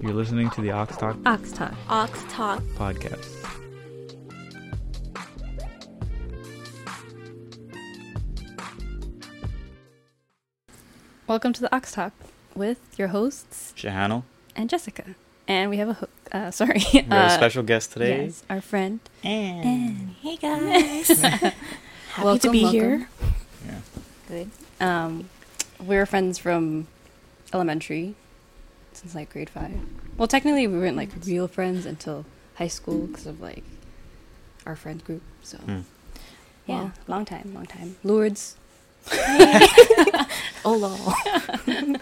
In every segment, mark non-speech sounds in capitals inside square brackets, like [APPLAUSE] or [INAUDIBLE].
You're listening to the Ox Talk Ox Talk. Ox Talk. podcast. Welcome to the Ox Talk with your hosts Shahano, and Jessica. And we have a ho- uh, sorry, we have a uh, special guest today. Yes, our friend. And Hey [LAUGHS] guys. Happy to be welcome. here. yeah. Good. Um, we're friends from elementary since like grade five. Well, technically, we weren't like real friends until high school because of like our friend group. So Hmm. yeah, Wow. long time, long time. Lourdes. [LAUGHS] Oh lol. [LAUGHS]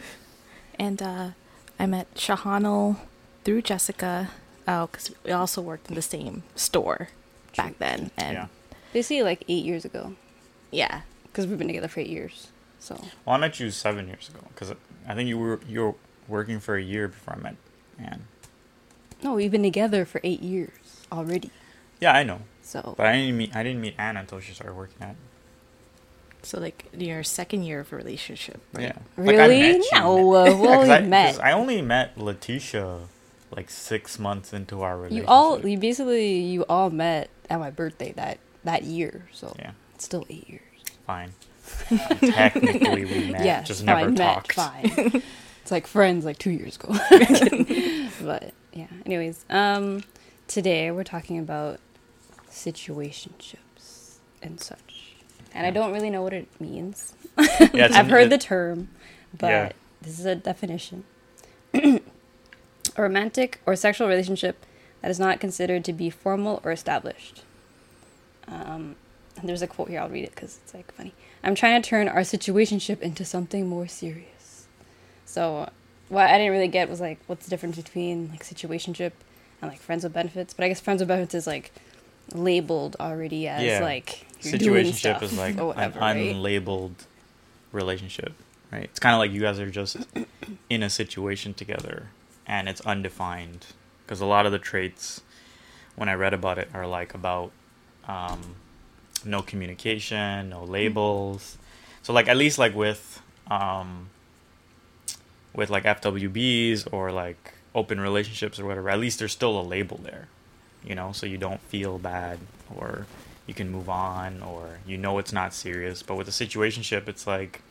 and uh, I met Shahano through Jessica. Oh, because we also worked in the same store back then. And yeah. Basically, like eight years ago, yeah. because we've been together for eight years. So Well, I met you seven years ago because I think you were you were working for a year before I met Ann. no, we've been together for eight years already. Yeah, I know, So but I didn't meet I didn't meet Ann until she started working at. So like your second year of relationship. Right? Yeah. Like, I really, met you. no, uh, Yeah, well, 'cause we I, met. 'cause I only met Letitia like six months into our relationship. You all, you basically, you all met at my birthday that that year. So Yeah, it's still eight years. fine. [LAUGHS] Technically, we [LAUGHS] met, yeah, just no, never I met, talked. Fine. [LAUGHS] it's like friends, like two years ago. [LAUGHS] [LAUGHS] but yeah. Anyways, um, today we're talking about situationships and such, and I don't really know what it means. Yeah, [LAUGHS] I've an- heard it- the term, but Yeah. this is a definition. a [CLEARS THROAT] romantic or sexual relationship that is not considered to be formal or established. Um, and there's a quote here. I'll read it because it's like funny. I'm trying to turn our situationship into something more serious. So, what I didn't really get was like, what's the difference between like situationship and like friends with benefits? But I guess friends with benefits is like labeled already as Yeah. like you're doing situationship is like [LAUGHS] whatever, an right? unlabeled relationship, right? It's kind of like you guys are just [COUGHS] in a situation together, and it's undefined. Because a lot of the traits, when I read about it, are like about um, no communication, no labels. So like at least like with um, with like FWBs or like open relationships or whatever, at least there's still a label there, you know, so you don't feel bad or you can move on or you know it's not serious. But with a situationship, it's like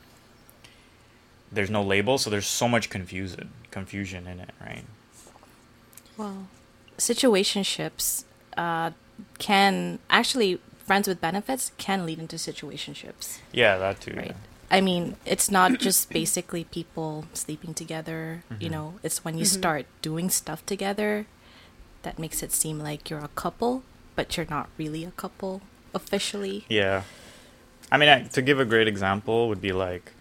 there's no label, so there's so much confusion confusion in it, right? Well, situationships uh, can actually friends with benefits can lead into situationships. Yeah, that too. Right. I mean, it's not just basically people sleeping together. You Mhm. know, it's when you Mhm. start doing stuff together that makes it seem like you're a couple, but you're not really a couple officially. Yeah. I mean, I, to give a great example would be like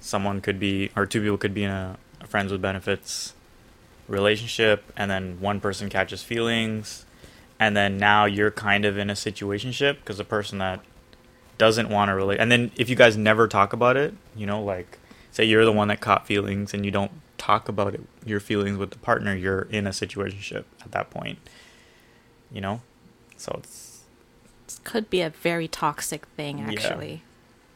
someone could be, or two people could be in a, a friends with benefits relationship, and then one person catches feelings, and then now you're kind of in a situationship because the person that doesn't want to relate, and then if you guys never talk about it, you know, like say you're the one that caught feelings and you don't talk about it, your feelings with the partner, you're in a situationship at that point, you know, so it's could be a very toxic thing Yeah. actually.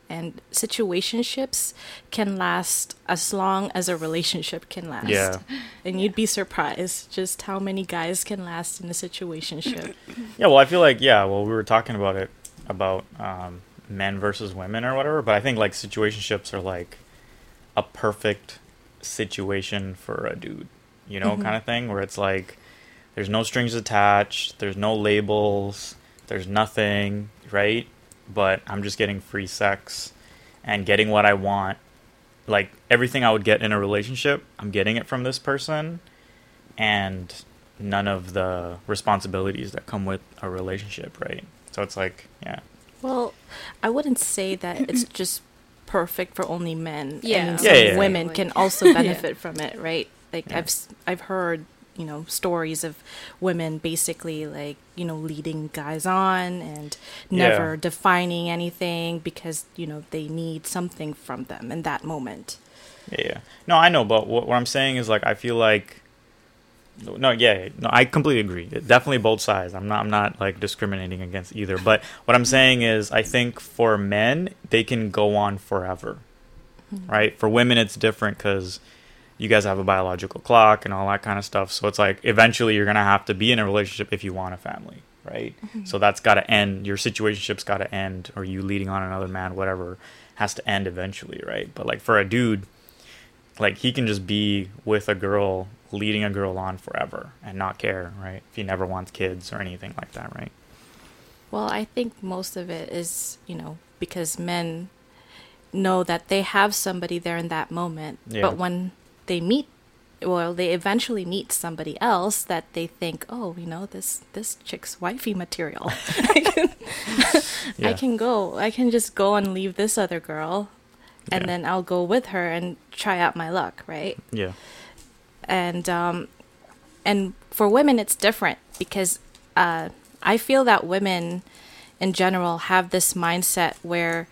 And situationships can last as long as a relationship can last. Yeah. [LAUGHS] And you'd be surprised just how many guys can last in a situationship. Yeah, well, I feel like yeah. Well, we were talking about it about um, men versus women or whatever, but I think like situationships are like a perfect situation for a dude, you know, Mhm. kind of thing, where it's like there's no strings attached, there's no labels, there's nothing, right? But I'm just getting free sex and getting what I want. Like everything I would get in a relationship, I'm getting it from this person and none of the responsibilities that come with a relationship, right? So it's like, yeah. Well, I wouldn't say that it's [CLEARS THROAT] just perfect for only men. I Yeah. mean, Yeah, yeah, yeah. women Like- can also [LAUGHS] benefit from it, right? Like Yeah. I've s- I've heard you know stories of women basically like you know leading guys on and never Yeah. defining anything because you know they need something from them in that moment. Yeah, yeah. No, I know, but what, what I'm saying is like I feel like no, yeah, no, I completely agree. Definitely both sides. I'm not I'm not like discriminating against either, but what I'm saying is I think for men they can go on forever. Mm-hmm. Right? For women it's different cuz you guys have a biological clock and all that kind of stuff. So it's like eventually you're gonna have to be in a relationship if you want a family, right? Mm-hmm. So that's got to end. Your situationship's got to end, or you leading on another man, whatever, has to end eventually, right? But like for a dude, like he can just be with a girl, leading a girl on forever and not care, right? If he never wants kids or anything like that, right? Well, I think most of it is, you know, because men know that they have somebody there in that moment. Yeah. But when they meet well, they eventually meet somebody else that they think, "Oh, you know, this this chick's wifey material. [LAUGHS] I, can, I can go. I can just go and leave this other girl and Yeah. then I'll go with her and try out my luck, right?" Yeah. And um, and for women it's different because uh, I feel that women in general have this mindset where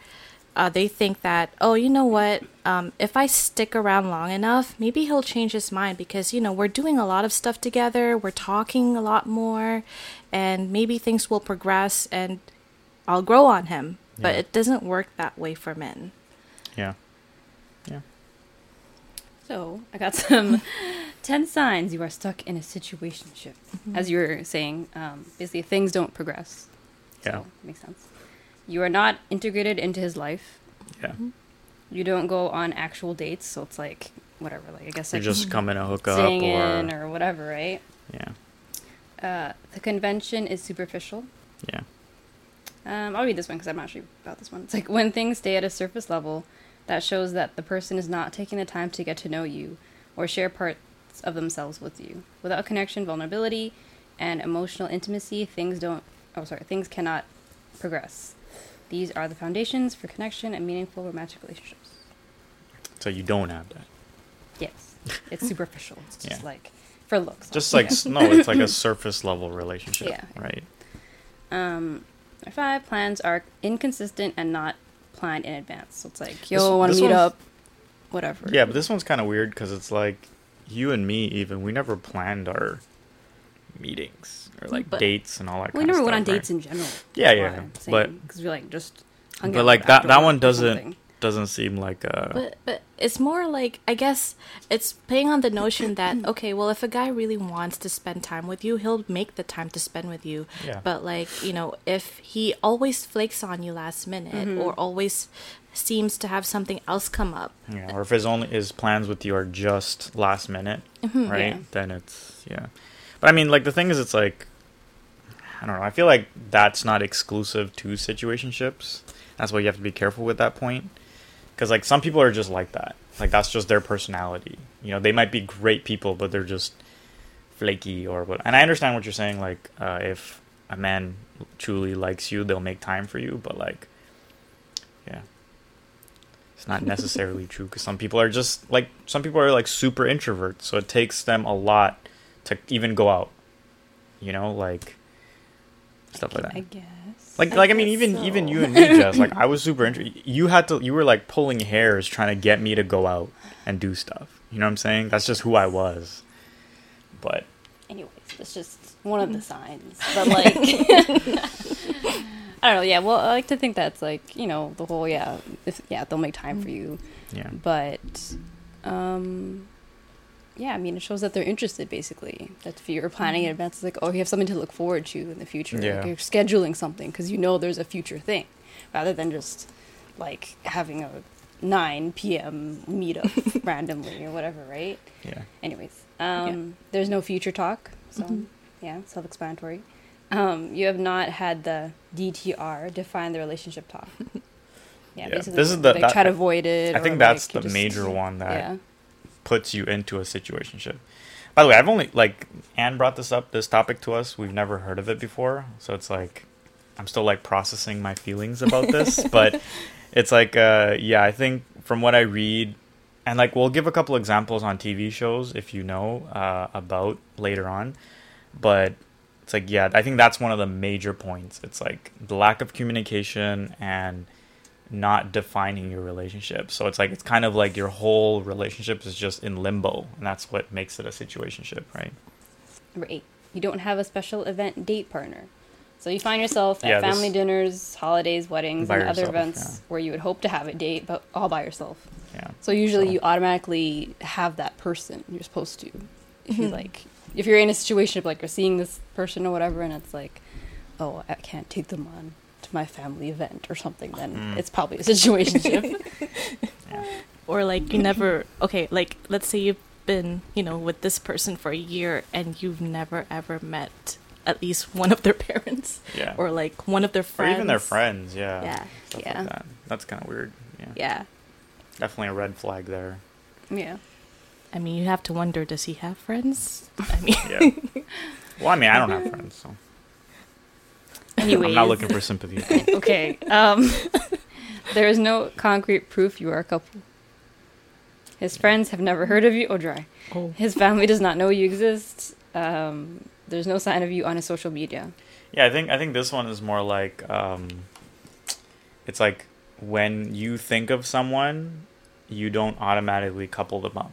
uh, they think that oh you know what um, if I stick around long enough maybe he'll change his mind because you know we're doing a lot of stuff together we're talking a lot more and maybe things will progress and I'll grow on him but it doesn't work that way for men Yeah. Yeah. So I got some [LAUGHS] ten signs you are stuck in a situationship. As you were saying, um, basically things don't progress. Yeah. So makes sense. You are not integrated into his life. Yeah. You don't go on actual dates, so it's like whatever. Like I guess You're like just coming to hook up or or whatever, right? yeah. Uh, the convention is superficial. Yeah. Um, I'll read this one because I'm not sure about this one. It's like when things stay at a surface level, that shows that the person is not taking the time to get to know you or share parts of themselves with you. Without connection, vulnerability, and emotional intimacy, things don't. Oh, sorry, things cannot progress. These are the foundations for connection and meaningful romantic relationships. So you don't have that. Yes, it's superficial. It's just Yeah. like for looks. Just like no, it's like a surface level relationship, Yeah. right? Um, five, plans are inconsistent and not planned in advance. So it's like, yo, want to meet up, whatever. Yeah, but this one's kind of weird because it's like you and me even we never planned our meetings or like But- dates and all that. we never went on right? dates in general. Yeah, yeah, but- because we like just. hung But like that that one doesn't. Doesn't seem like a But but it's more like I guess it's playing on the notion that [COUGHS] okay, well if a guy really wants to spend time with you, he'll make the time to spend with you. Yeah. But like, you know, if he always flakes on you last minute Mm-hmm. or always seems to have something else come up. yeah, or if his only his plans with you are just last minute, right? Mm-hmm. yeah. Then it's yeah. But I mean, like the thing is, it's like I don't know. I feel like that's not exclusive to situationships. That's why you have to be careful with that point. Because like some people are just like that. Like that's just their personality. You know, they might be great people, but they're just flaky or what. And I understand what you're saying. Like uh, if a man truly likes you, they'll make time for you. But like, yeah, it's not necessarily [LAUGHS] true. Because some people are just like some people are like super introverts, so it takes them a lot to even go out. You know, like stuff like that. I guess. Like, I like I mean, even even you and me, Jess. Like, I was super interested. You had to. You were like pulling hairs trying to get me to go out and do stuff. You know what I'm saying? That's just who I was. But Anyways, it's just one of the signs. But [LAUGHS] like, [LAUGHS] I don't know. Yeah, well, I like to think that's like you know the whole yeah, if, yeah they'll make time for you, yeah, but um, yeah, I mean it shows that they're interested basically. That if you're planning in advance, it's like oh you have something to look forward to in the future. Like, you're scheduling something because you know there's a future thing, rather than just like having a 9 p.m. meetup [LAUGHS] randomly or whatever, right? yeah, Anyways, um, there's no future talk, so Mhm. yeah, self-explanatory. Um, you have not had the DTR define the relationship talk. [LAUGHS] Yeah, Yeah, basically, this is the- they that- try to avoid it. I think that's like, the just- major one that Yeah, puts you into a situationship. By the way, I've only like Ann brought this up, this topic to us. We've never heard of it before, so it's like I'm still like processing my feelings about this, [LAUGHS] but it's like uh yeah, I think from what I read and like we'll give a couple examples on TV shows if you know uh about later on. But it's like yeah, I think that's one of the major points. It's like the lack of communication and not defining your relationship. So it's like it's kind of like your whole relationship is just in limbo, and that's what makes it a situationship, right? number eight. You don't have a special event date partner. So you find yourself at Yeah, family dinners, holidays, weddings, By and other events yeah. where you would hope to have a date, but all by yourself. Yeah. So usually So- you automatically have that person. You're supposed to. If you Mhm. like, if you're in a situation of like you're seeing this person or whatever, and it's like, oh, I can't take them on to my family event or something, then Mm. it's probably a situation. [LAUGHS] Yeah. or like you never okay like let's say you've been you know with this person for a year and you've never ever met at least one of their [LAUGHS] parents Yeah. or like one of their Or friends even their friends. Yeah. yeah Stuff Yeah. like that. That's kind of weird. Yeah. yeah Definitely a red flag there. yeah. i mean you have to wonder does he have friends [LAUGHS] i mean Yeah. well, I mean, I don't have friends, so Anyways, I'm not looking for sympathy. [LAUGHS] okay. Um, [LAUGHS] there is no concrete proof you are a couple. His friends have never heard of you. Oh, dry. oh His family does not know you exist. Um, there's no sign of you on his social media. Yeah, I think I think this one is more like um, it's like when you think of someone, you don't automatically couple them up.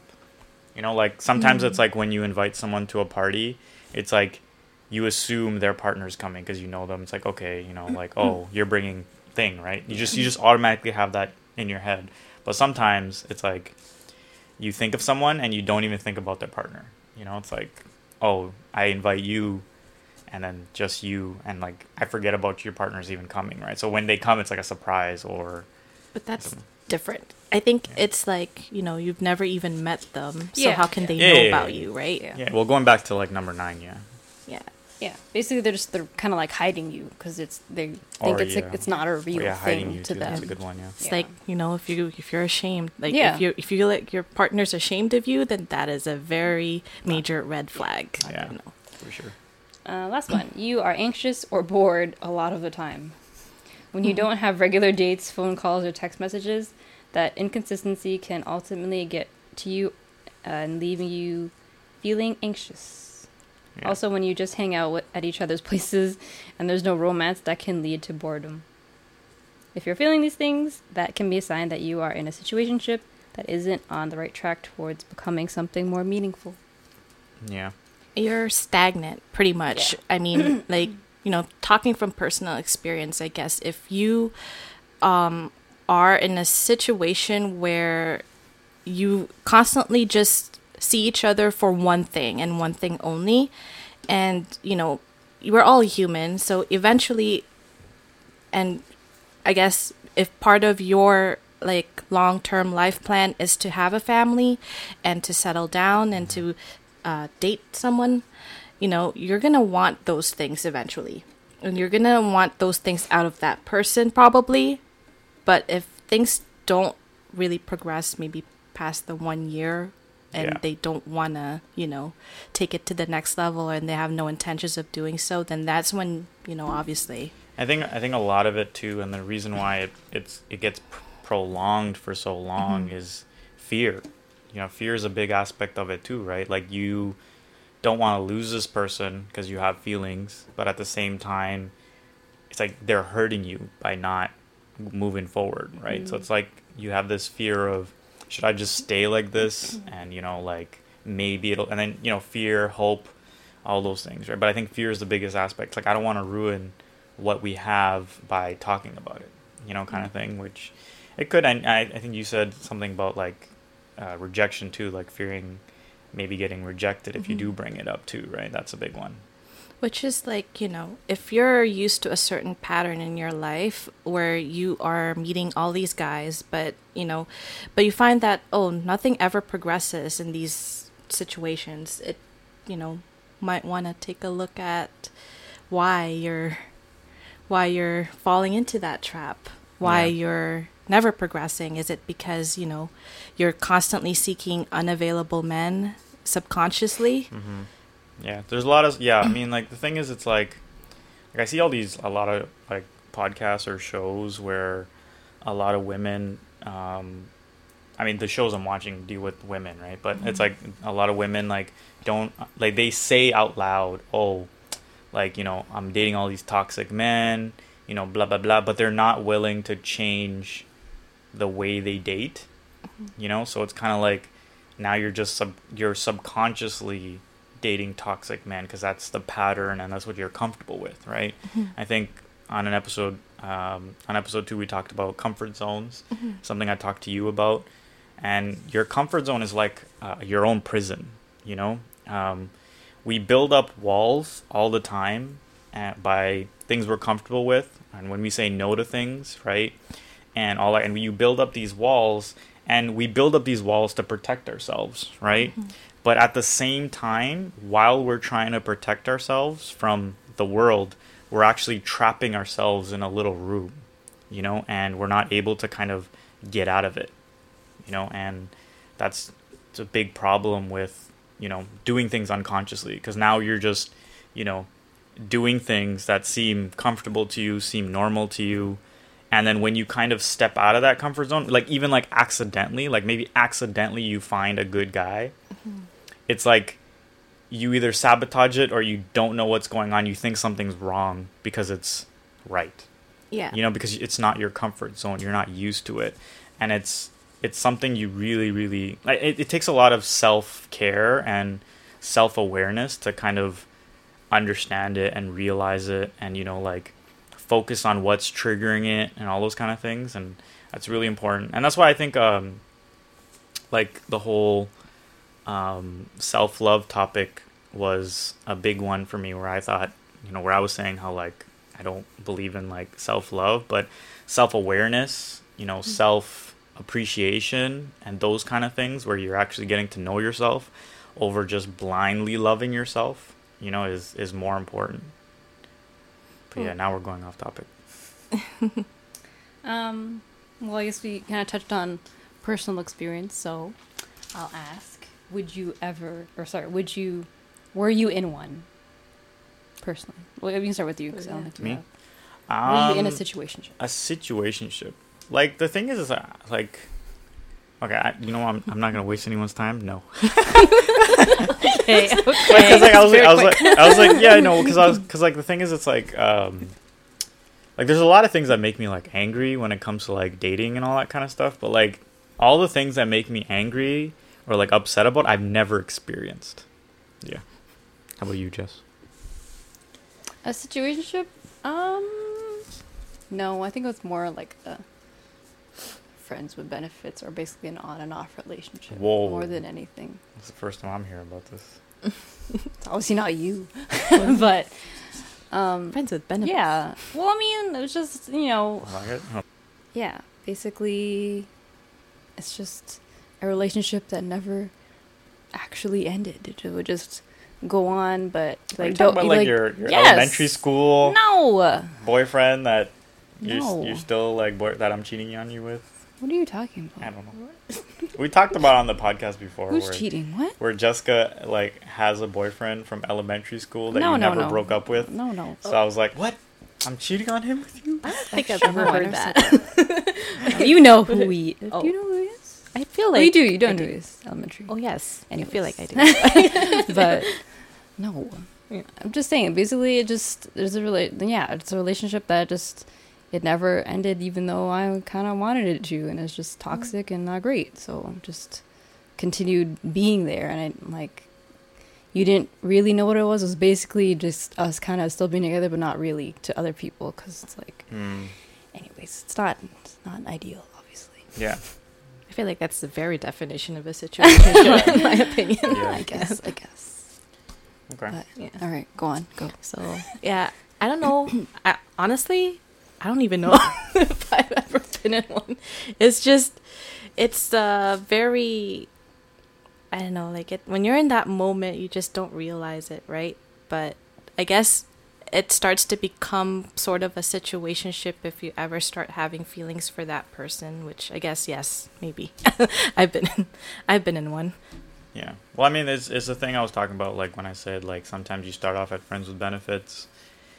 You know, like sometimes it's Mm. like when you invite someone to a party, it's like you assume their partner's coming because you know them. It's like okay, you know, like oh, mm-hmm. you're bringing thing, right? You just you just automatically have that in your head. But sometimes it's like you think of someone and you don't even think about their partner. You know, it's like oh, I invite you and then just you and like I forget about your partners even coming, right? So when they come it's like a surprise or but that's something. different i think Yeah. it's like you know you've never even met them so Yeah. how can they Yeah, know yeah, yeah, about yeah. you right Yeah. yeah, well going back to like number 9, yeah. yeah Yeah, basically they're just they're kind of like hiding you because it's they think Or, it's yeah. a, it's not a Or, real yeah, thing you to too. them. That's a good one, yeah. It's Yeah. like you know, if you if you're ashamed, like Yeah. if you if you feel like your partner's ashamed of you, then that is a very major red flag. Yeah. You know. For sure. Uh, last one. You are anxious or bored a lot of the time. When you don't have regular dates, phone calls, or text messages, that inconsistency can ultimately get to you uh, and leaving you feeling anxious. Yeah. Also, when you just hang out wi- at each other's [LAUGHS] places and there's no romance, that can lead to boredom. If you're feeling these things, that can be a sign that you are in a situationship that isn't on the right track towards becoming something more meaningful. yeah. You're stagnant, pretty much. Yeah. I mean, [CLEARS THROAT] like you know, talking from personal experience, I guess if you um are in a situation where you constantly just see each other for one thing and one thing only. And you know we're all human. So eventually and i guess if part of your like long-term life plan is to have a family and to settle down and to uh, date someone you know you're gonna want those things eventually. And you're gonna want those things out of that person probably. But if things don't really progress maybe past the one year and Yeah. they don't want to you know take it to the next level and they have no intentions of doing so then that's when you know obviously I think I think a lot of it too, and the reason why it it's it gets pr- prolonged for so long Mhm. is fear. You know, fear is a big aspect of it too, right? Like you don't want to lose this person because you have feelings, but at the same time, it's like they're hurting you by not moving forward, right? So Mhm. it's like you have this fear of should I just stay like this, and you know, like maybe it'll, and then you know, fear, hope, all those things, right? But I think fear is the biggest aspect. Like I don't want to ruin what we have by talking about it, you know, kind of thing. Which it could. And I, I think you said something about like uh, rejection too, like fearing maybe getting rejected if you Mhm. do bring it up too, right? That's a big one. Which is like, you know, if you're used to a certain pattern in your life where you are meeting all these guys, but, you know, but you find that, oh, nothing ever progresses in these situations, it, you know, might want to take a look at why you're why you're falling into that trap why Yeah. you're never progressing is it because you know you're constantly seeking unavailable men subconsciously Mm-hmm. Yeah, there's a lot of yeah. I mean, like the thing is, it's like, like I see all these a lot of like podcasts or shows where a lot of women. Um, I mean, the shows I'm watching deal with women, right? But it's Mhm. like a lot of women like don't like they say out loud, "Oh, like you know, I'm dating all these toxic men," you know, blah blah blah. But they're not willing to change the way they date, you know. So it's kind of like now you're just sub you're subconsciously dating toxic men because that's the pattern and that's what you're comfortable with, right? Mhm. I think on an episode um, on episode two we talked about comfort zones, Mhm. something I talked to you about, and your comfort zone is like uh, your own prison. You know, um, we build up walls all the time uh, by things we're comfortable with, and when we say no to things, right, and all that, and you build up these walls, and we build up these walls to protect ourselves, right? But at the same time, while we're trying to protect ourselves from the world, we're actually trapping ourselves in a little room, you know, and we're not able to kind of get out of it, you know, and that's a big problem with, you know, doing things unconsciously because now you're just, you know, doing things that seem comfortable to you, seem normal to you, and then when you kind of step out of that comfort zone, like even like accidentally, like maybe accidentally you find a good guy, it's like you either sabotage it or you don't know what's going on. You think something's wrong because it's right. Yeah. You know, because it's not your comfort zone. You're not used to it, and it's it's something you really, really. Like, it, it takes a lot of self care and self awareness to kind of understand it and realize it, and you know, like focus on what's triggering it and all those kind of things, and that's really important. And that's why I think, um, like the whole um, self love topic was a big one for me where I thought, you know, where I was saying how like I don't believe in like self love, but self awareness, you know, self appreciation and those kind of things where you're actually getting to know yourself over just blindly loving yourself, you know, is is more important. But yeah, Hmm. now we're going off topic. [LAUGHS] Um, well, I guess we kind of touched on personal experience, so I'll ask: Would you ever, or sorry, would you, were you in one? Personally, well, we can start with you because I don't think we Me? have. Were you in a Um, situationship? a situationship. Like the thing is, is uh, like, okay, I, you know, I'm I'm not gonna waste anyone's time. No, [LAUGHS] Okay, okay. because like I was like I was like I was like yeah, no, because I was because like the thing is, it's like um, like there's a lot of things that make me like angry when it comes to like dating and all that kind of stuff. But like all the things that make me angry or like upset about, I've never experienced. Yeah. How about you, Jess? A situationship? Um, no, I think it was more like a friends with benefits, or basically an on and off relationship. Whoa. More than anything. It's the first time I'm hearing about this. [LAUGHS] It's obviously not you, [LAUGHS] but um, Friends with benefits. yeah. Well, I mean, it was just you know, like it? Oh, yeah. Basically, it's just a relationship that never actually ended. It would just go on, but Are you like talking don't about like, like your, your yes. elementary school no. boyfriend that you're, No. you're still like boy- that I'm cheating on you with? What are you talking about? I don't know. we talked about it on the podcast before Who's where, cheating? What? where Jessica like has a boyfriend from elementary school that no, you no, never no. broke up with. No, no. So I was like, "What? I'm cheating on him with you?" I don't think I've ever heard never that. [LAUGHS] you know who we. Oh. Do you know who he is? I feel like you do. You don't do. know his elementary. Oh yes, and you feel like I do. [LAUGHS] [LAUGHS] but no, I'm just saying. Basically, it just there's a rela- Yeah, it's a relationship that just it never ended, even though I kind of wanted it to, and it's just toxic and not great. So I'm just continued being there, and I like. You didn't really know what it was. It was basically just us kind of still being together, but not really to other people, because it's like, Hmm. anyways, it's not it's not ideal, obviously. Yeah. I feel like that's the very definition of a situation, in my [LAUGHS] opinion. Yeah. I guess. I guess. Okay. But, Yeah. all right, go on. Go. So yeah, I don't know. [CLEARS THROAT] I, honestly, I don't even know [LAUGHS] if I've ever been in one. It's just, it's uh, very. I don't know, like it when you're in that moment, you just don't realize it, right? But I guess it starts to become sort of a situationship if you ever start having feelings for that person, which I guess yes, maybe. [LAUGHS] I've been, in, I've been in one. Yeah. Well, I mean, it's it's the thing I was talking about, like when I said like sometimes you start off at friends with benefits,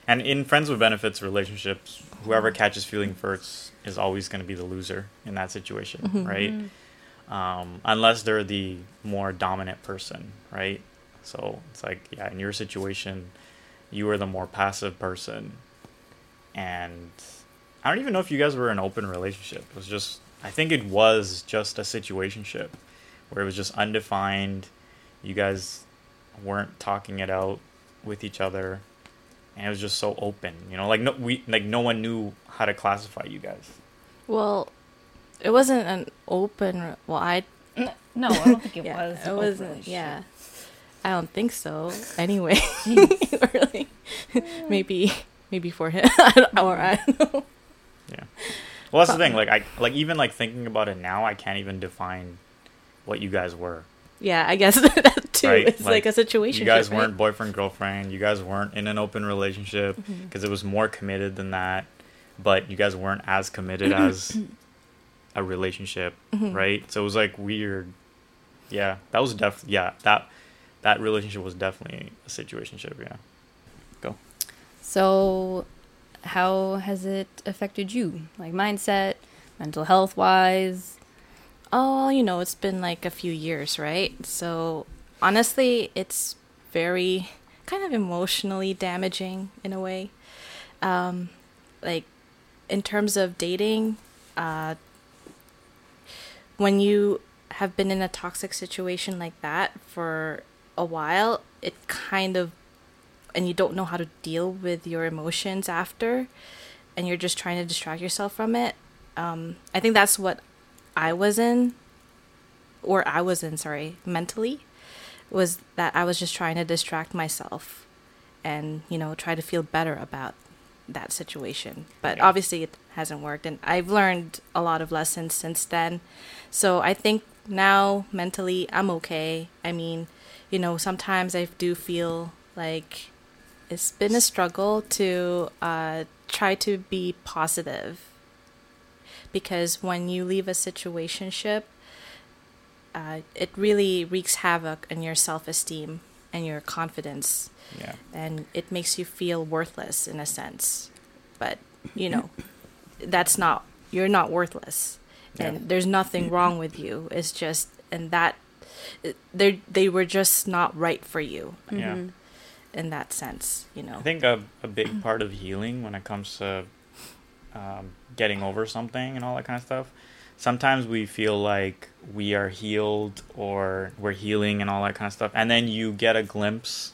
and in friends with benefits relationships, whoever catches feeling first is always going to be the loser in that situation, Mhm. right? Um, unless they're the more dominant person, right? So it's like, yeah, in your situation, you were the more passive person, and I don't even know if you guys were in an open relationship. It was just, I think it was just a situationship where it was just undefined. You guys weren't talking it out with each other, and it was just so open. You know, like no, we like no one knew how to classify you guys. Well, it wasn't an open. Well, I No, I don't think it [LAUGHS] yeah, was. it open wasn't. Yeah, I don't think so. Anyway, [LAUGHS] [LAUGHS] really, maybe maybe for him or [LAUGHS] I don't know. Yeah. Well, that's the thing. Like I like even like thinking about it now, I can't even define what you guys were. Yeah, I guess that too. Right, It's like, like, a situation. You guys weren't boyfriend girlfriend. You guys weren't in an open relationship Mm-hmm. because it was more committed than that. But you guys weren't as committed [CLEARS THROAT] as a relationship, Mm-hmm. right? So it was like weird. Yeah, that was def. Yeah, that that relationship was definitely a situationship. Yeah. Go. So, how has it affected you? Like mindset, mental health wise? Oh, you know, it's been like a few years, right? So honestly, it's very kind of emotionally damaging in a way. Um, like in terms of dating, uh, when you have been in a toxic situation like that for a while, it kind of and you don't know how to deal with your emotions after and you're just trying to distract yourself from it. Um, I think that's what I was in, or I was in, sorry, mentally, was that I was just trying to distract myself and, you know, try to feel better about that situation. But Yeah. obviously it hasn't worked. And I've learned a lot of lessons since then. So I think now mentally I'm okay. I mean, you know, sometimes I do feel like it's been a struggle to uh, try to be positive because when you leave a situationship, uh, it really wreaks havoc on your self esteem and your confidence, Yeah. and it makes you feel worthless in a sense. But you know, [CLEARS THROAT] that's not you're not worthless, and there's nothing wrong with you. It's just and that they they were just not right for you Yeah. Mhm. in that sense. You know. I think a, a big part of healing when it comes to um, getting over something and all that kind of stuff. Sometimes we feel like we are healed or we're healing and all that kind of stuff, and then you get a glimpse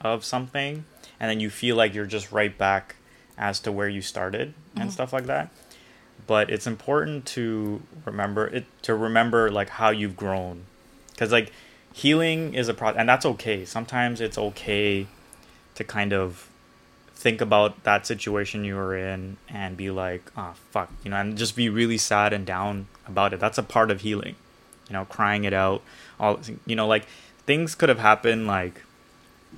of something, and then you feel like you're just right back as to where you started and Mhm. stuff like that. But it's important to remember it to remember like how you've grown, because like healing is a process, and that's okay. Sometimes it's okay to kind of think about that situation you were in and be like, oh fuck, you know, and just be really sad and down about it. That's a part of healing, you know, crying it out. All you know, like things could have happened, like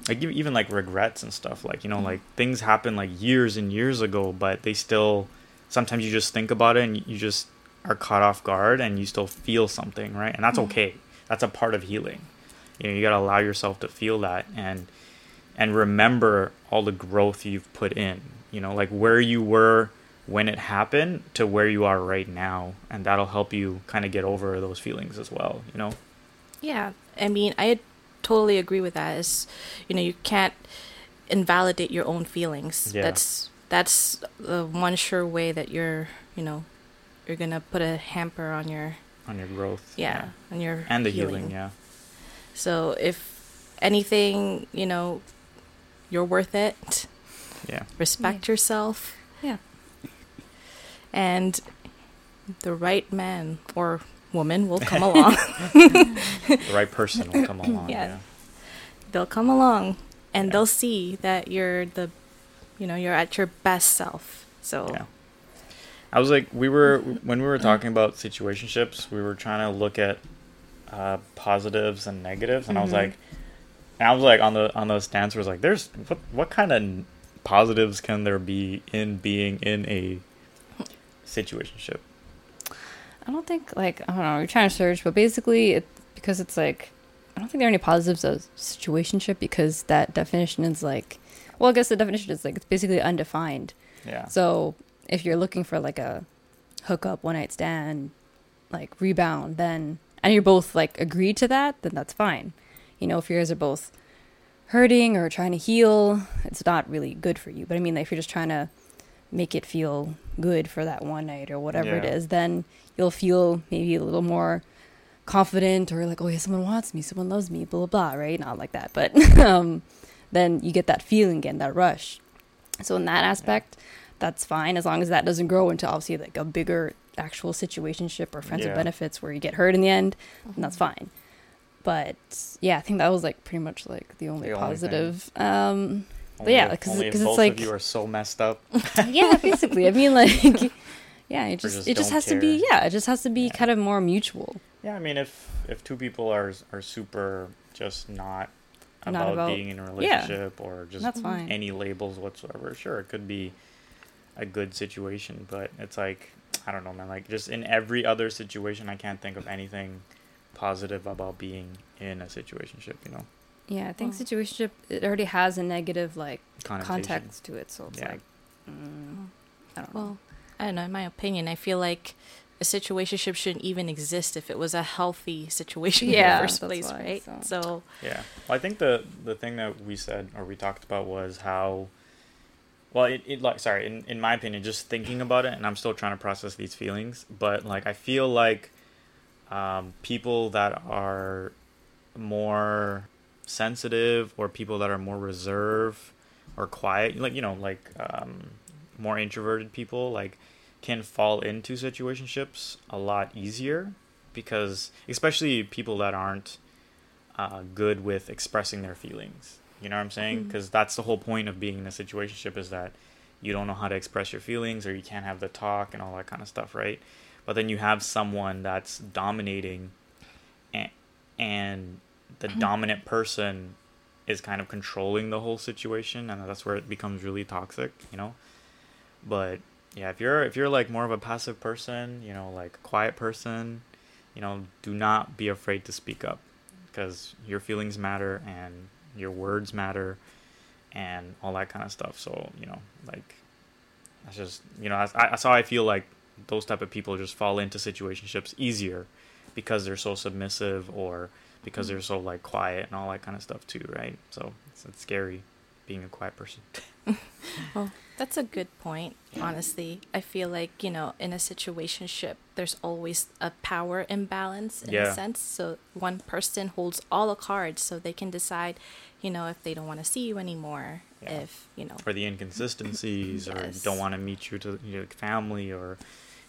like even like regrets and stuff. Like you know, like things happen like years and years ago, but they still. Sometimes you just think about it and you just are caught off guard and you still feel something, right? And that's Mhm. okay. That's a part of healing. You know, you gotta allow yourself to feel that and and remember all the growth you've put in. You know, like where you were when it happened to where you are right now, and that'll help you kind of get over those feelings as well. You know. Yeah, I mean, I totally agree with that. Is you know, you can't invalidate your own feelings. Yeah. That's that's the one sure way that you're, you know, you're gonna put a hamper on your on your growth. yeah, on your And the healing, yeah. So if anything, you know, you're worth it. Yeah. Respect yourself. Yeah. And the right man or woman will come [LAUGHS] along. The right person will come along. Yeah. yeah. they'll come along and Yeah. they'll see that you're the you know you're at your best self so Yeah. I was like, we were when we were talking about situationships, we were trying to look at uh, positives and negatives, and I was Mhm. like, and I was like on the on the stance it's like, there's what what kind of positives can there be in being in a situationship? I don't think like I don't know. You're trying to search, but basically, it because it's like I don't think there are any positives of situationship because that definition is like, well, I guess the definition is like it's basically undefined. Yeah. So if you're looking for like a hookup, one night stand, like rebound, then and you're both like agreed to that, then that's fine. You know, if you guys are both hurting or trying to heal, it's not really good for you. But I mean, like, if you're just trying to make it feel good for that one night or whatever it Yeah. is, then you'll feel maybe a little more confident or like, oh yeah, someone wants me, someone loves me, blah blah blah, right? Not like that, but [LAUGHS] um, then you get that feeling again, that rush. So in that aspect, that's fine as long as that doesn't grow into obviously like a bigger actual situationship or friends Yeah. with benefits where you get hurt in the end, Mm-hmm. and that's fine. But yeah, I think that was like pretty much like the only The only positive. um, Only yeah, if- 'cause- only if 'cause it's like- of you are so messed up. [LAUGHS] yeah, basically. I mean, like, [LAUGHS] yeah, it just, just it just don't has to be yeah, it just has to be Yeah. kind of more mutual. Yeah, I mean, if if two people are are super just not about, Not about- being in a yeah. relationship or just That's fine. any labels whatsoever, sure, it could be a good situation. But it's like I don't know, man. Like just in every other situation, I can't think of anything positive about being in a situationship. You know, Yeah, I think Oh. situationship it already has a negative like context to it, so it's Yeah. like, mm, I don't know. Well, I don't know. In my opinion, I feel like a situationship shouldn't even exist if it was a healthy situation in Yeah, the first place, why, right? so- So, Yeah. Well, I think the the thing that we said or we talked about was how well it, it like sorry, in, in my opinion, just thinking about it and I'm still trying to process these feelings, but like I feel like um, people that are more sensitive or people that are more reserved or quiet like you know like um, more introverted people like can fall into situationships a lot easier because especially people that aren't uh, good with expressing their feelings you know what i'm saying? Mhm. because that's the whole point of being in a situationship is that you don't know how to express your feelings or you can't have the talk and all that kind of stuff right? But then you have someone that's dominating and, and the dominant person is kind of controlling the whole situation and that's where it becomes really toxic you know? But yeah if you're if you're like more of a passive person you know like a quiet person you know do not be afraid to speak up because your feelings matter and your words matter and all that kind of stuff. So you know like that's just you know that's, I, that's how i feel like those type of people just fall into situationships easier because they're so submissive or because they're so like quiet and all that kind of stuff too right? So it's, it's scary being a quiet person. [LAUGHS] [LAUGHS] Well, that's a good point, honestly. I feel like, you know, in a situationship, there's always a power imbalance in Yeah. a sense. So one person holds all the cards so they can decide, you know, if they don't want to see you anymore, Yeah. if, you know, or the inconsistencies or Yes. don't want to meet you to your family or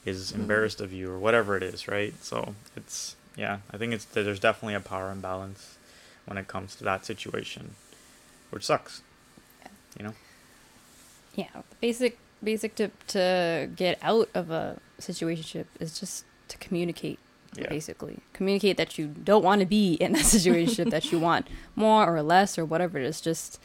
is mm-hmm. embarrassed of you or whatever it is right so it's yeah i think it's there's definitely a power imbalance when it comes to that situation which sucks you know yeah, the basic basic tip to get out of a situationship is just to communicate. Yeah. Basically, communicate that you don't want to be in that [LAUGHS] situation that you want more or less or whatever it is. Just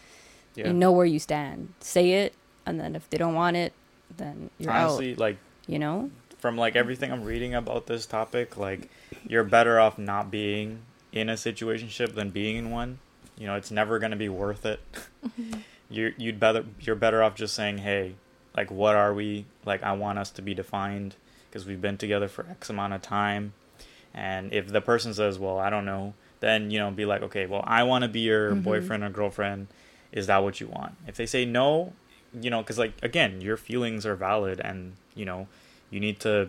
yeah you know where you stand. Say it, and then if they don't want it, then you're honestly out. like You know? from like everything i'm reading about this topic like you're better off not being in a situationship than being in one you know it's never going to be worth it [LAUGHS] you you'd better you're better off just saying hey like what are we? Like i want us to be defined because we've been together for x amount of time. And if the person says well i don't know then you know be like okay well i want to be your Mhm. boyfriend or girlfriend. Is that what you want? If they say no you know because like again your feelings are valid and you know you need to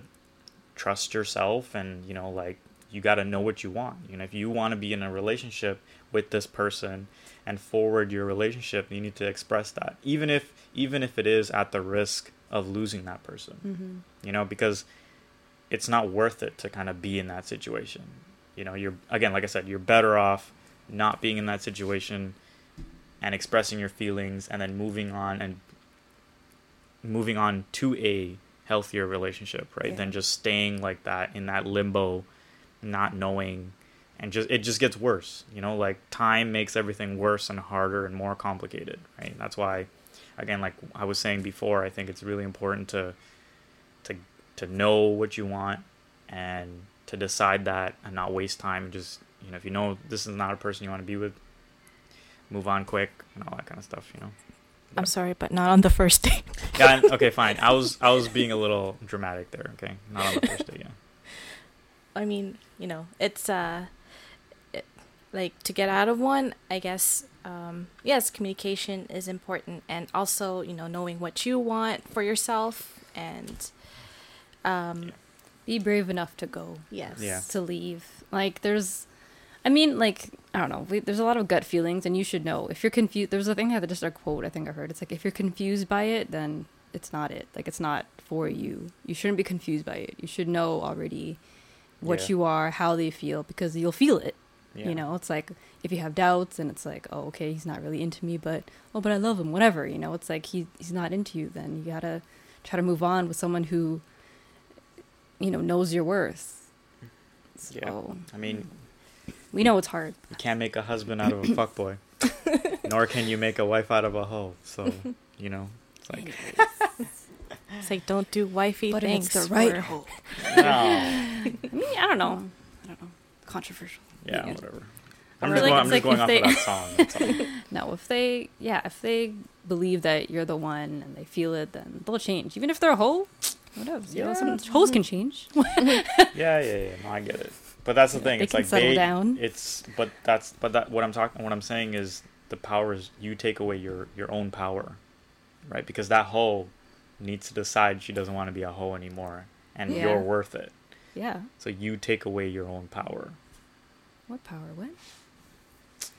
trust yourself and you know like you got to know what you want. You know if you want to be in a relationship with this person and forward your relationship you need to express that even if even if it is at the risk of losing that person Mm-hmm. you know because it's not worth it to kind of be in that situation you know you're again like i said you're better off not being in that situation and expressing your feelings and then moving on and moving on to a healthier relationship right Yeah. than just staying like that in that limbo not knowing and just it just gets worse you know like time makes everything worse and harder and more complicated right? That's why again like i was saying before i think it's really important to to to know what you want and to decide that and not waste time just you know if you know this is not a person you want to be with move on quick and all that kind of stuff you know? I'm sorry, but not on the first date. [LAUGHS] yeah okay fine. I was i was being a little dramatic there okay? Not on the first day yeah. [LAUGHS] I mean, you know, it's uh, like to get out of one. I guess um, yes, communication is important, and also you know knowing what you want for yourself, and um, Be brave enough to go. yes, Yeah. to leave. Like there's I mean like I don't know, we, there's a lot of gut feelings and you should know. If you're confused there's a thing that just a quote I think I heard. It's like if you're confused by it then it's not it. Like it's not for you. You shouldn't be confused by it. You should know already what Yeah. you are, how they feel, because you'll feel it. Yeah. You know, it's like if you have doubts and it's like, oh, okay, he's not really into me, but oh, but I love him, whatever. You know, it's like he he's not into you. Then you gotta try to move on with someone who, you know, knows your worth. So Yeah. I mean, we know it's hard. you can't make a husband out of a fuckboy, [LAUGHS] nor can you make a wife out of a hoe. So, [LAUGHS] you know, it's like, It's like don't do wifey But things. it's the right for- hope. [LAUGHS] no. I mean, I don't know. I don't know. Controversial. Yeah, Yeah. whatever. I'm just like going, I'm just like going off if of that song. That's all. [LAUGHS] No, if they, yeah, if they believe that you're the one and they feel it, then they'll change. Even if they're a hoe, whatever. You know, Yeah. some hoes can change. [LAUGHS] yeah, yeah, yeah. No, I get it. But that's the Yeah, thing. they It's like settle they. down. It's but that's but that what I'm talking. What I'm saying is the power is you take away your your own power, right? Because that hoe needs to decide she doesn't want to be a hoe anymore, and Yeah. you're worth it. Yeah. So you take away your own power. What power? What?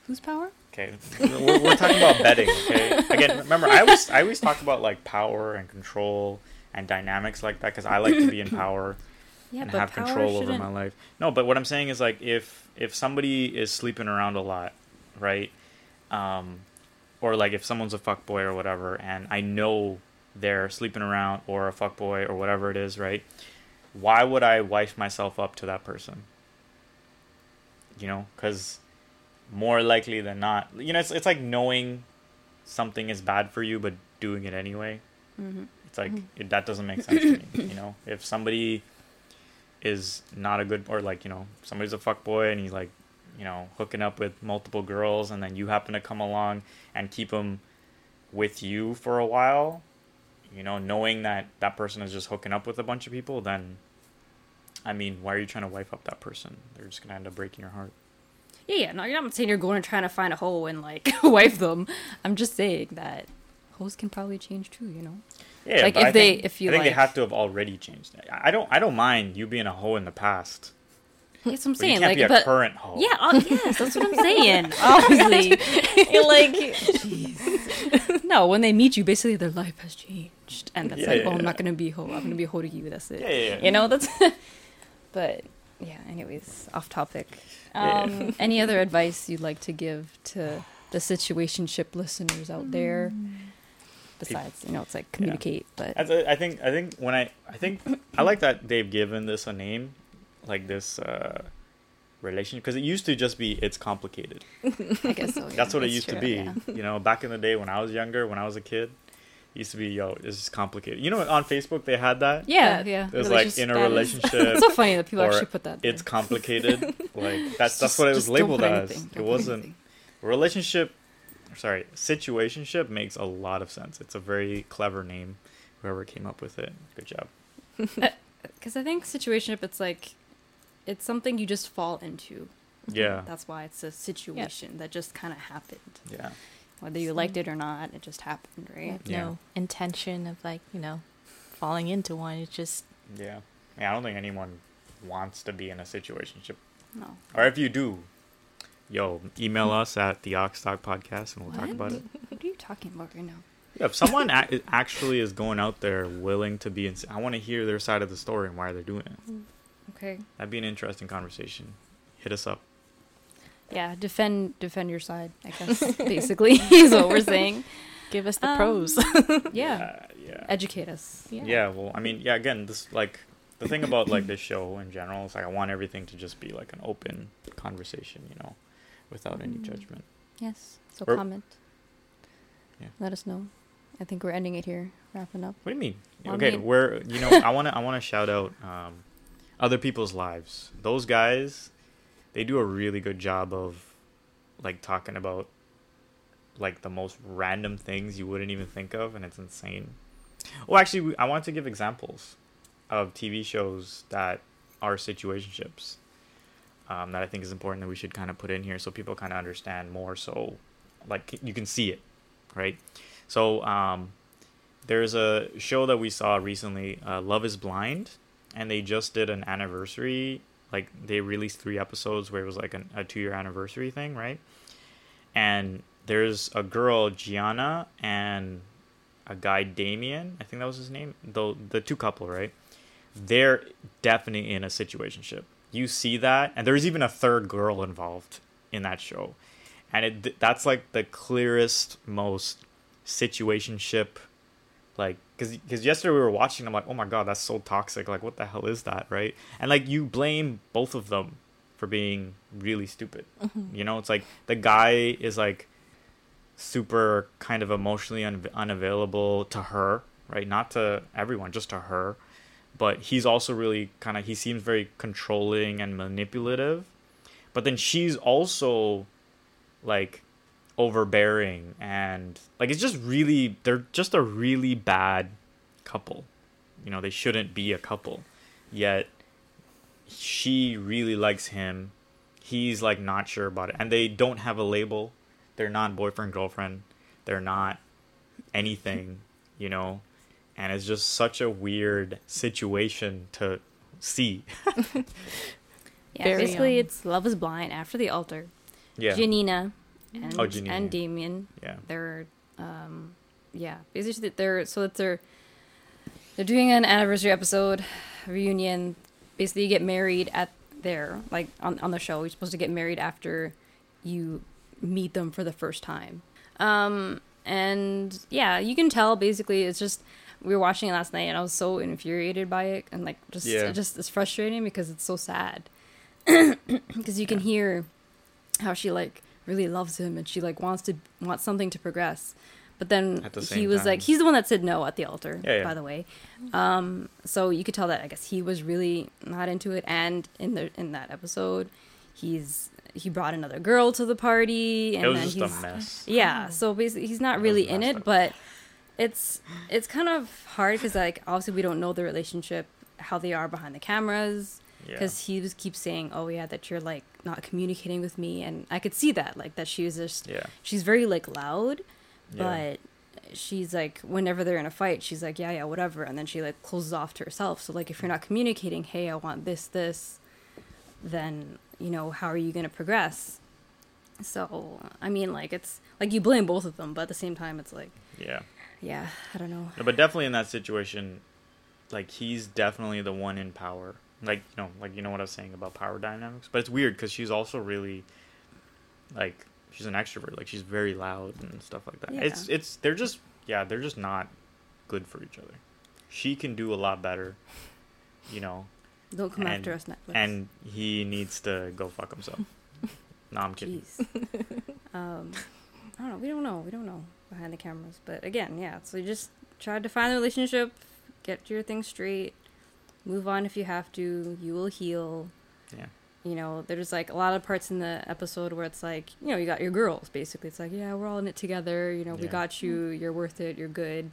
Whose power? Okay, we're, we're talking about betting. Okay, again, remember I always I always talk about like power and control and dynamics like that because I like to be in power [COUGHS] Yeah, and have control over shouldn't- my life. No, but what I'm saying is like if if somebody is sleeping around a lot, right? Um, or like if someone's a fuckboy or whatever, and I know they're sleeping around or a fuckboy or whatever it is, right? Why would I wife myself up to that person? You know, because more likely than not, you know, it's it's like knowing something is bad for you but doing it anyway. Mhm. It's like it, that doesn't make sense to me. You know, if somebody is not a good or like you know somebody's a fuck boy and he's like you know hooking up with multiple girls and then you happen to come along and keep him with you for a while, you know, knowing that that person is just hooking up with a bunch of people, then I mean, why are you trying to wife up that person? They're just gonna end up breaking your heart. Yeah, yeah. No, you're not saying you're going and trying to find a hole and like [LAUGHS] wife them. I'm just saying that holes can probably change too. You know. Yeah, Like, if I they- think, if you I think they have to have already changed. I don't. I don't mind you being a hoe in the past, That's what I'm but saying. like, but current hoe. yeah, uh, yes, that's what I'm saying. [LAUGHS] Obviously, [LAUGHS] like, jeez. no, when they meet you, basically their life has changed, and that's Yeah, like, yeah, oh, I'm not gonna be a hoe. I'm gonna be a hoe to you. That's it. Yeah, yeah, yeah. You know, that's. But yeah. Anyways, off topic. Yeah. Um, [LAUGHS] any other advice you'd like to give to the situationship listeners out there? Besides, you know, it's like communicate, but I I think I think when I I think I like that they've given this a name, like this uh, relationship, because it used to just be it's complicated. [LAUGHS] I guess so. yeah. That's what it That's used to be. yeah. You know, back in the day when I was younger, when I was a kid, it used to be yo, this is complicated. You know, on Facebook they had that. Yeah, yeah. It was like in a Relationship relationship. It's so funny that people actually put that. There. It's complicated. [LAUGHS] like that's that's what it was labeled as. anything. It Don't wasn't relationship. Sorry, situationship makes a lot of sense. It's a very clever name. Whoever came up with it, good job. [LAUGHS] Uh, because I think situationship, it's like, it's something you just fall into. Yeah, That's why it's a situation that just kind of happened. yeah. Whether you liked it or not, it just happened, right? Yeah, Yeah. No intention of like you know falling into one. It's just Yeah. Yeah, I don't think anyone wants to be in a situationship. No. Or if you do, yo, email us at the Ox Talk Podcast and we'll talk about it. [LAUGHS] What are you talking about right now? Yeah, if someone [LAUGHS] a- actually is going out there willing to be in, I want to hear their side of the story and why they're doing it. Mm. Okay. That'd be an interesting conversation. Hit us up. Yeah, defend defend your side. I guess [LAUGHS] basically is what we're saying. give us the Um, pros. Yeah, [LAUGHS] yeah. educate us. Yeah. well, I mean, yeah, again, this like the thing about like this show in general is like I want everything to just be like an open conversation, you know, without any Mm. judgment. Yes. So Or- comment. Yeah. Let us know. I think we're ending it here, wrapping up. What do you mean? Well, I okay, mean- we're you know I want to I want to shout out um, other people's lives. Those guys, they do a really good job of like talking about like the most random things you wouldn't even think of, and it's insane. Well, actually, I want to give examples of TV shows that are situationships um, that I think is important that we should kind of put in here so people kind of understand more. So, like you can see it, right? So, um, there's a show that we saw recently, uh, Love Is Blind, and they just did an anniversary. Like they released three episodes where it was like an, a two year anniversary thing, right? And there's a girl, Gianna, and a guy Damian, I think that was his name. The the two couple, right? They're definitely in a situationship. You see that, and there's even a third girl involved in that show, and it that's like the clearest, most situationship, like because because yesterday we were watching, I'm like, oh my god, that's so toxic. Like, what the hell is that, right? And like you blame both of them for being really stupid. Mm-hmm. You know, it's like the guy is like super kind of emotionally un- unavailable to her, right? Not to everyone, just to her. But he's also really kind of he seems very controlling and manipulative. But then she's also like overbearing and like it's just really they're just a really bad couple. You know, they shouldn't be a couple. Yet she really likes him. He's like not sure about it. And they don't have a label. They're not boyfriend girlfriend. They're not anything, you know. And it's just such a weird situation to see. [LAUGHS] Yeah, Very, basically, um, it's Love is Blind after the altar. yeah. Giannina and, Oh, Giannina. and Damian. Yeah. They're, um, yeah, basically they're so it's their they're doing an anniversary episode reunion. Basically, you get married at there, like on on the show. You're supposed to get married after you meet them for the first time. Um, and yeah, you can tell. Basically, it's just we were watching it last night, and I was so infuriated by it, and like just Yeah. it just it's frustrating because it's so sad. [CLEARS THROAT] Because you can hear how she like really loves him, and she like wants to wants something to progress. But then the he was time. like, he's the one that said no at the altar, Yeah, yeah. by the way. Um, so you could tell that I guess he was really not into it, and in the in that episode, he's he brought another girl to the party, and It was then just he's a mess. yeah. So basically, he's not That really in it, up. but it's it's kind of hard because like obviously we don't know the relationship how they are behind the cameras Yeah. because he was keeps saying oh yeah that you're like not communicating with me and i could see that like that she was just Yeah. she's very like loud Yeah. but she's like whenever they're in a fight she's like yeah yeah whatever and then she like closes off to herself so like if you're not communicating hey i want this this then you know how are you going to progress so i mean like it's like you blame both of them but at the same time it's like Yeah. yeah i don't know No, but definitely in that situation, like he's definitely the one in power. Like you know, like you know what I was saying about power dynamics. But it's weird because she's also really, like, she's an extrovert. Like she's very loud and stuff like that. It's Yeah. it's it's they're just yeah they're just not good for each other. She can do a lot better, you know, don't come and- after us netflix and he needs to go fuck himself. [LAUGHS] no, I'm kidding. Jeez. um, I don't know. We don't know. We don't know behind the cameras. But again, yeah. So you just try to find the relationship, get your things straight, move on if you have to. You will heal. Yeah. You know, there's like a lot of parts in the episode where it's like, you know, you got your girls basically. It's like, yeah, we're all in it together. You know, we got you. You're worth it. You're good.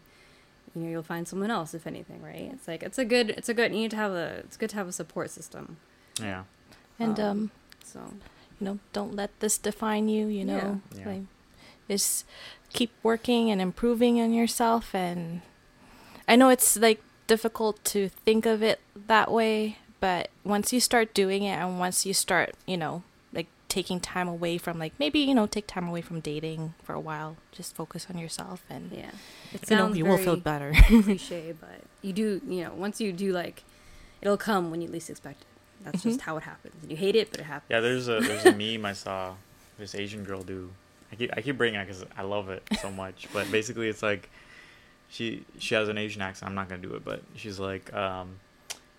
You know, you'll find someone else if anything, right? It's like it's a good. It's a good. You need to have a. It's good to have a support system. Yeah. And Um, um, So you know, don't let this define you. You know, Yeah. like just keep working and improving on yourself. And I know it's like difficult to think of it that way, but once you start doing it, and once you start, you know, like taking time away from like maybe you know take time away from dating for a while, just focus on yourself, and yeah, it you know sounds you will feel better. [LAUGHS] cliche, but [LAUGHS] you do, you know, once you do like, it'll come when you least expect it. That's just Mhm. how it happens. You hate it, but it happens. Yeah, there's a there's a meme I saw this Asian girl do. I keep I keep bringing it because I love it so much. But basically, it's like she she has an Asian accent. I'm not gonna do it, but she's like um,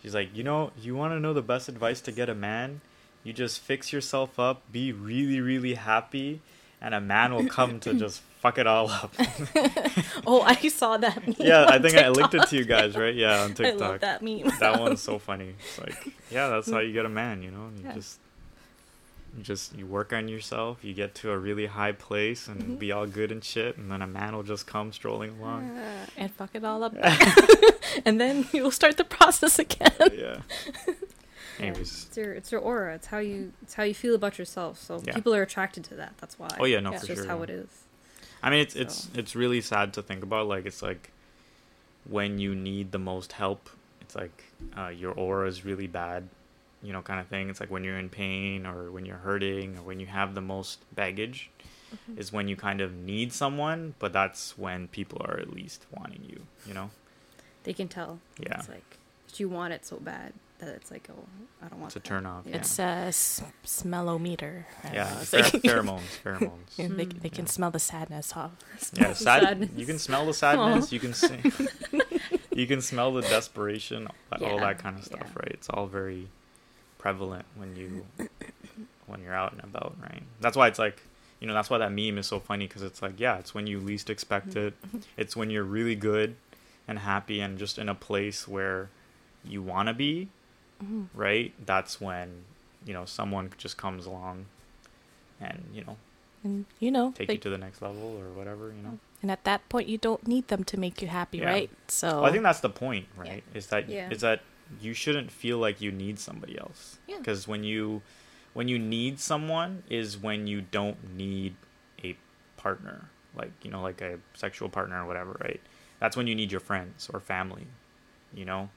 she's like you know you want to know the best advice to get a man? You just fix yourself up, be really really happy, and a man will come to just [LAUGHS] fuck it all up. [LAUGHS] oh, I saw that. [LAUGHS] Meme yeah, I think I linked it to you guys, right? Yeah, on TikTok. I TikTok. love that meme. that one's so funny. It's like, yeah, that's how you get a man, you know? You Yeah. just you just you work on yourself, you get to a really high place and Mhm. be all good and shit, and then a man will just come strolling along. and fuck it all up. [LAUGHS] and then you'll start the process again. [LAUGHS] yeah. [LAUGHS] Anyways. it's your it's your aura. It's how you it's how you feel about yourself. So Yeah. people are attracted to that. That's why. Oh yeah, no, Yeah. it's for just sure. how it is. I mean, it's it's it's really sad to think about. Like, it's like when you need the most help, it's like uh, your aura is really bad, you know, kind of thing. It's like when you're in pain or when you're hurting or when you have the most baggage, mm-hmm. is when you kind of need someone, but that's when people are at least wanting you, you know? They can tell. Yeah. It's like you want it so bad that it's like, oh, I don't want It's a turn off. Yeah. It's a s- smellometer. Yeah, uh, pher- like- pheromones, pheromones. [LAUGHS] Yeah, they, they can Yeah. smell the sadness off. [LAUGHS] Yeah, sad. Sadness. You can smell the sadness. You can see. [LAUGHS] you can smell the desperation. All Yeah, that kind of stuff, yeah. right? It's all very prevalent when you when you're out and about, right? That's why it's like, you know, that's why that meme is so funny because it's like, yeah, it's when you least expect it. [LAUGHS] It's when you're really good and happy and just in a place where you want to be, Mhm. right? That's when you know someone just comes along and you know And you know, take they- you to the next level or whatever, you know. and at that point, you don't need them to make you happy, Yeah. right? So Well, I think that's the point, right? Is that Yeah. is that you shouldn't feel like you need somebody else. Yeah. Because when you when you need someone is when you don't need a partner, like you know, like a sexual partner or whatever, right? That's when you need your friends or family. You know,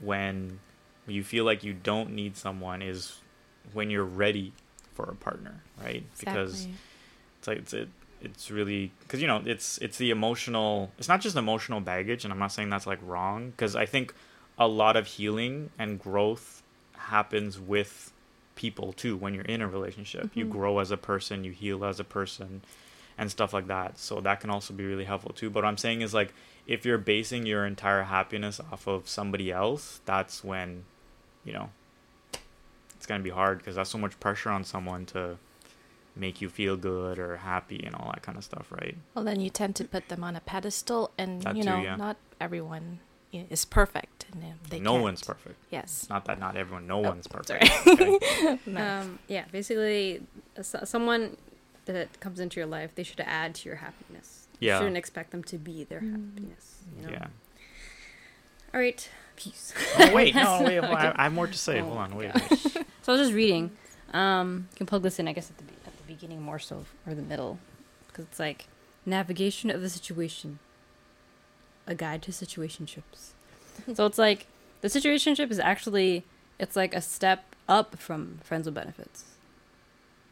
when you feel like you don't need someone is when you're ready for a partner, right? Exactly. Because it's like it's it, it's really because you know it's it's the emotional it's not just emotional baggage and i'm not saying that's like wrong because i think a lot of healing and growth happens with people too when you're in a relationship you Mhm. grow as a person you heal as a person and stuff like that so that can also be really helpful too but what i'm saying is like if you're basing your entire happiness off of somebody else that's when you know it's going to be hard because that's so much pressure on someone to make you feel good or happy and all that kind of stuff, right? Well, then you tend to put them on a pedestal, and That you too, know, yeah. not everyone is perfect. And uh, they no can't. one's perfect. Yes. Not that not everyone, no Oh, one's sorry. perfect. okay? [LAUGHS] No. [LAUGHS] Um, yeah, basically, uh, so- someone that comes into your life, they should add to your happiness. Yeah. You shouldn't expect them to be their Mm. happiness. You know? Yeah. All right. Peace. Oh wait, no, [LAUGHS] wait. hold on, I, I have more to say. Oh Hold on, wait. gosh. So I was just reading. Um, you can plug this in, I guess, at the, be- at the beginning more so, or the middle, because it's like navigation of the situation, a guide to situationships. [LAUGHS] so it's like the situationship is actually it's like a step up from friends with benefits.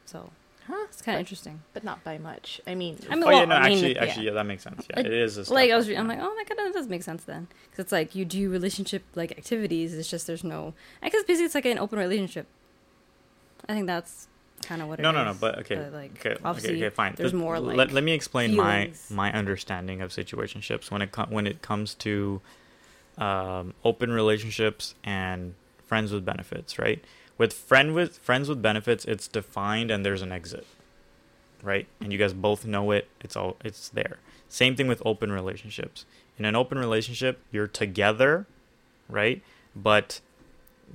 So Huh? it's kind of interesting. But not by much. I mean, I mean, oh yeah, no, I mean, actually, yeah. actually, yeah, that makes sense. Yeah, Like- it is. A step like I was, up, I'm like, oh, that kind of does make sense then, because it's like you do relationship like activities. It's just there's no. I guess basically it's like an open relationship. I think that's kind of what it no, is. no, no. But okay, like, okay, okay, obviously, okay, fine. there's Let- more, let, like, let me explain my my understanding of situationships when it com- when it comes to um, open relationships and friends with benefits, right? With friend with friends with benefits, it's defined and there's an exit, right? And you guys both know it. It's all it's there. Same thing with open relationships. In an open relationship, you're together, right? But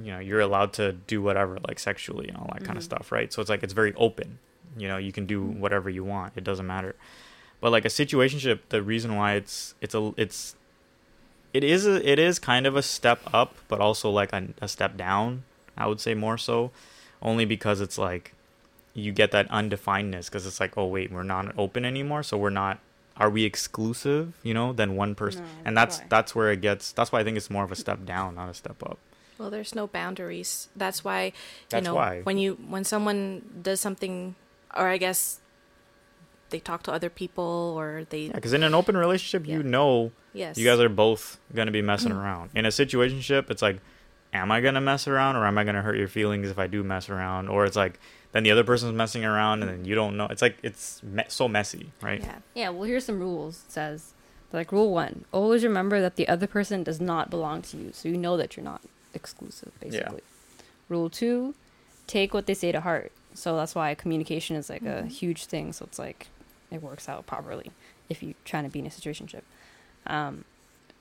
you know you're allowed to do whatever, like sexually and all that kind of mm-hmm. stuff, right? So it's like it's very open. You know, you can do mm-hmm. whatever you want. It doesn't matter. But like a situationship, the reason why it's it's a it's it is a, it is kind of a step up, but also like a, a step down. I would say more so, only because it's like you get that undefinedness because it's like oh wait we're not open anymore, so we're not. Are we exclusive? You know, then one person, No, and that's why? that's where it gets. That's why I think it's more of a step down, not a step up. Well, there's no boundaries. That's why you That's know why. when you when someone does something, or I guess they talk to other people, or they Yeah, because in an open relationship, you know yes, you guys are both gonna be messing Mm. around. In a situationship, it's like, am I gonna mess around or am I gonna hurt your feelings if I do mess around? Or it's like, then the other person's messing around and then you don't know. It's like it's me- so messy, right? yeah. Yeah, well, here's some rules. It says, like, rule one always remember that the other person does not belong to you, so you know that you're not exclusive, basically. Rule two take what they say to heart. So that's why communication is like a Mhm. huge thing. So it's like it works out properly if you're trying to be in a situationship. Um,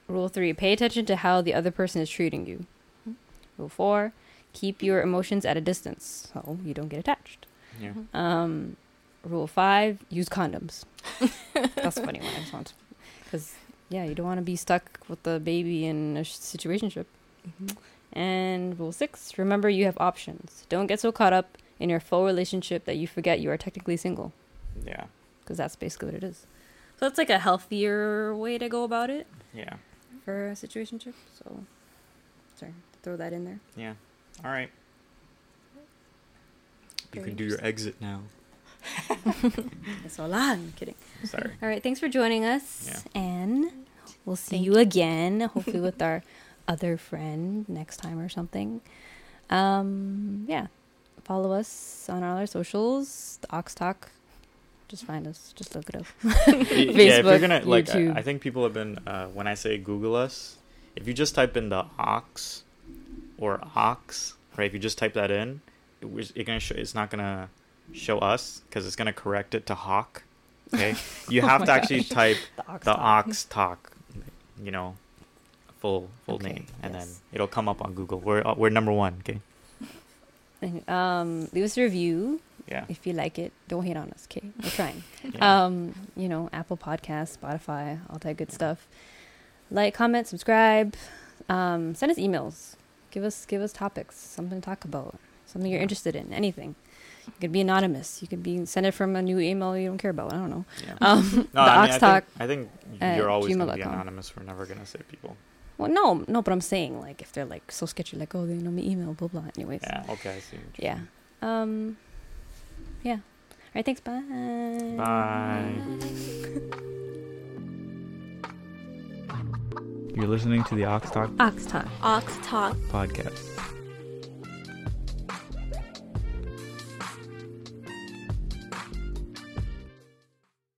rule three pay attention to how the other person is treating you. Mhm. Rule four keep your emotions at a distance so you don't get attached. Yeah. Mhm. Um, rule five: use condoms. [LAUGHS] That's a funny one. I just want because yeah, you don't want to be stuck with the baby in a sh- situationship. Mhm. And rule six: remember you have options. Don't get so caught up in your full relationship that you forget you are technically single. Yeah. Because that's basically what it is. So that's like a healthier way to go about it Yeah. for a situationship. So, sorry, throw that in there. Yeah. All right. You can do your exit now. [LAUGHS] It's so long. I'm kidding. Sorry. All right, thanks for joining us, Yeah. and we'll see Thank you again. Hopefully, with our [LAUGHS] other friend next time or something. Um, yeah, follow us on all our socials. The Ox Talk. Just find us. Just look it up. [LAUGHS] yeah, if you're gonna like, I, I think people have been uh, when I say Google us, if you just type in the ox or ox, right? If you just type that in, it was it gonna show. It's not gonna show us because it's gonna correct it to hawk. Okay, [LAUGHS] you Oh have my to actually gosh. type [LAUGHS] The Ox the Talk. ox talk, you know, full full Okay, name, and then it'll come up on Google. We're uh, we're number one. Okay, [LAUGHS] Um, leave us a review yeah, if you like it. Don't hate on us, okay? We're trying. [LAUGHS] yeah. um, you know, Apple Podcasts, Spotify, all that good stuff. Like, comment, subscribe, um, send us emails. Give us give us topics, something to talk about, something you're interested in, anything. You could be anonymous. You could be send it from a new email you don't care about. I don't know. yeah. Um, No, the I mean, Ox I think, I think you're always gonna be anonymous. We're never gonna say people. Well, no, no, but I'm saying like if they're like so sketchy, like oh they know me email, blah blah. Anyways, Yeah. Okay. I see. what you're yeah. Um, yeah. All right. Thanks. Bye. Bye. You're listening to the Ox Talk Ox Talk. Ox Talk podcast.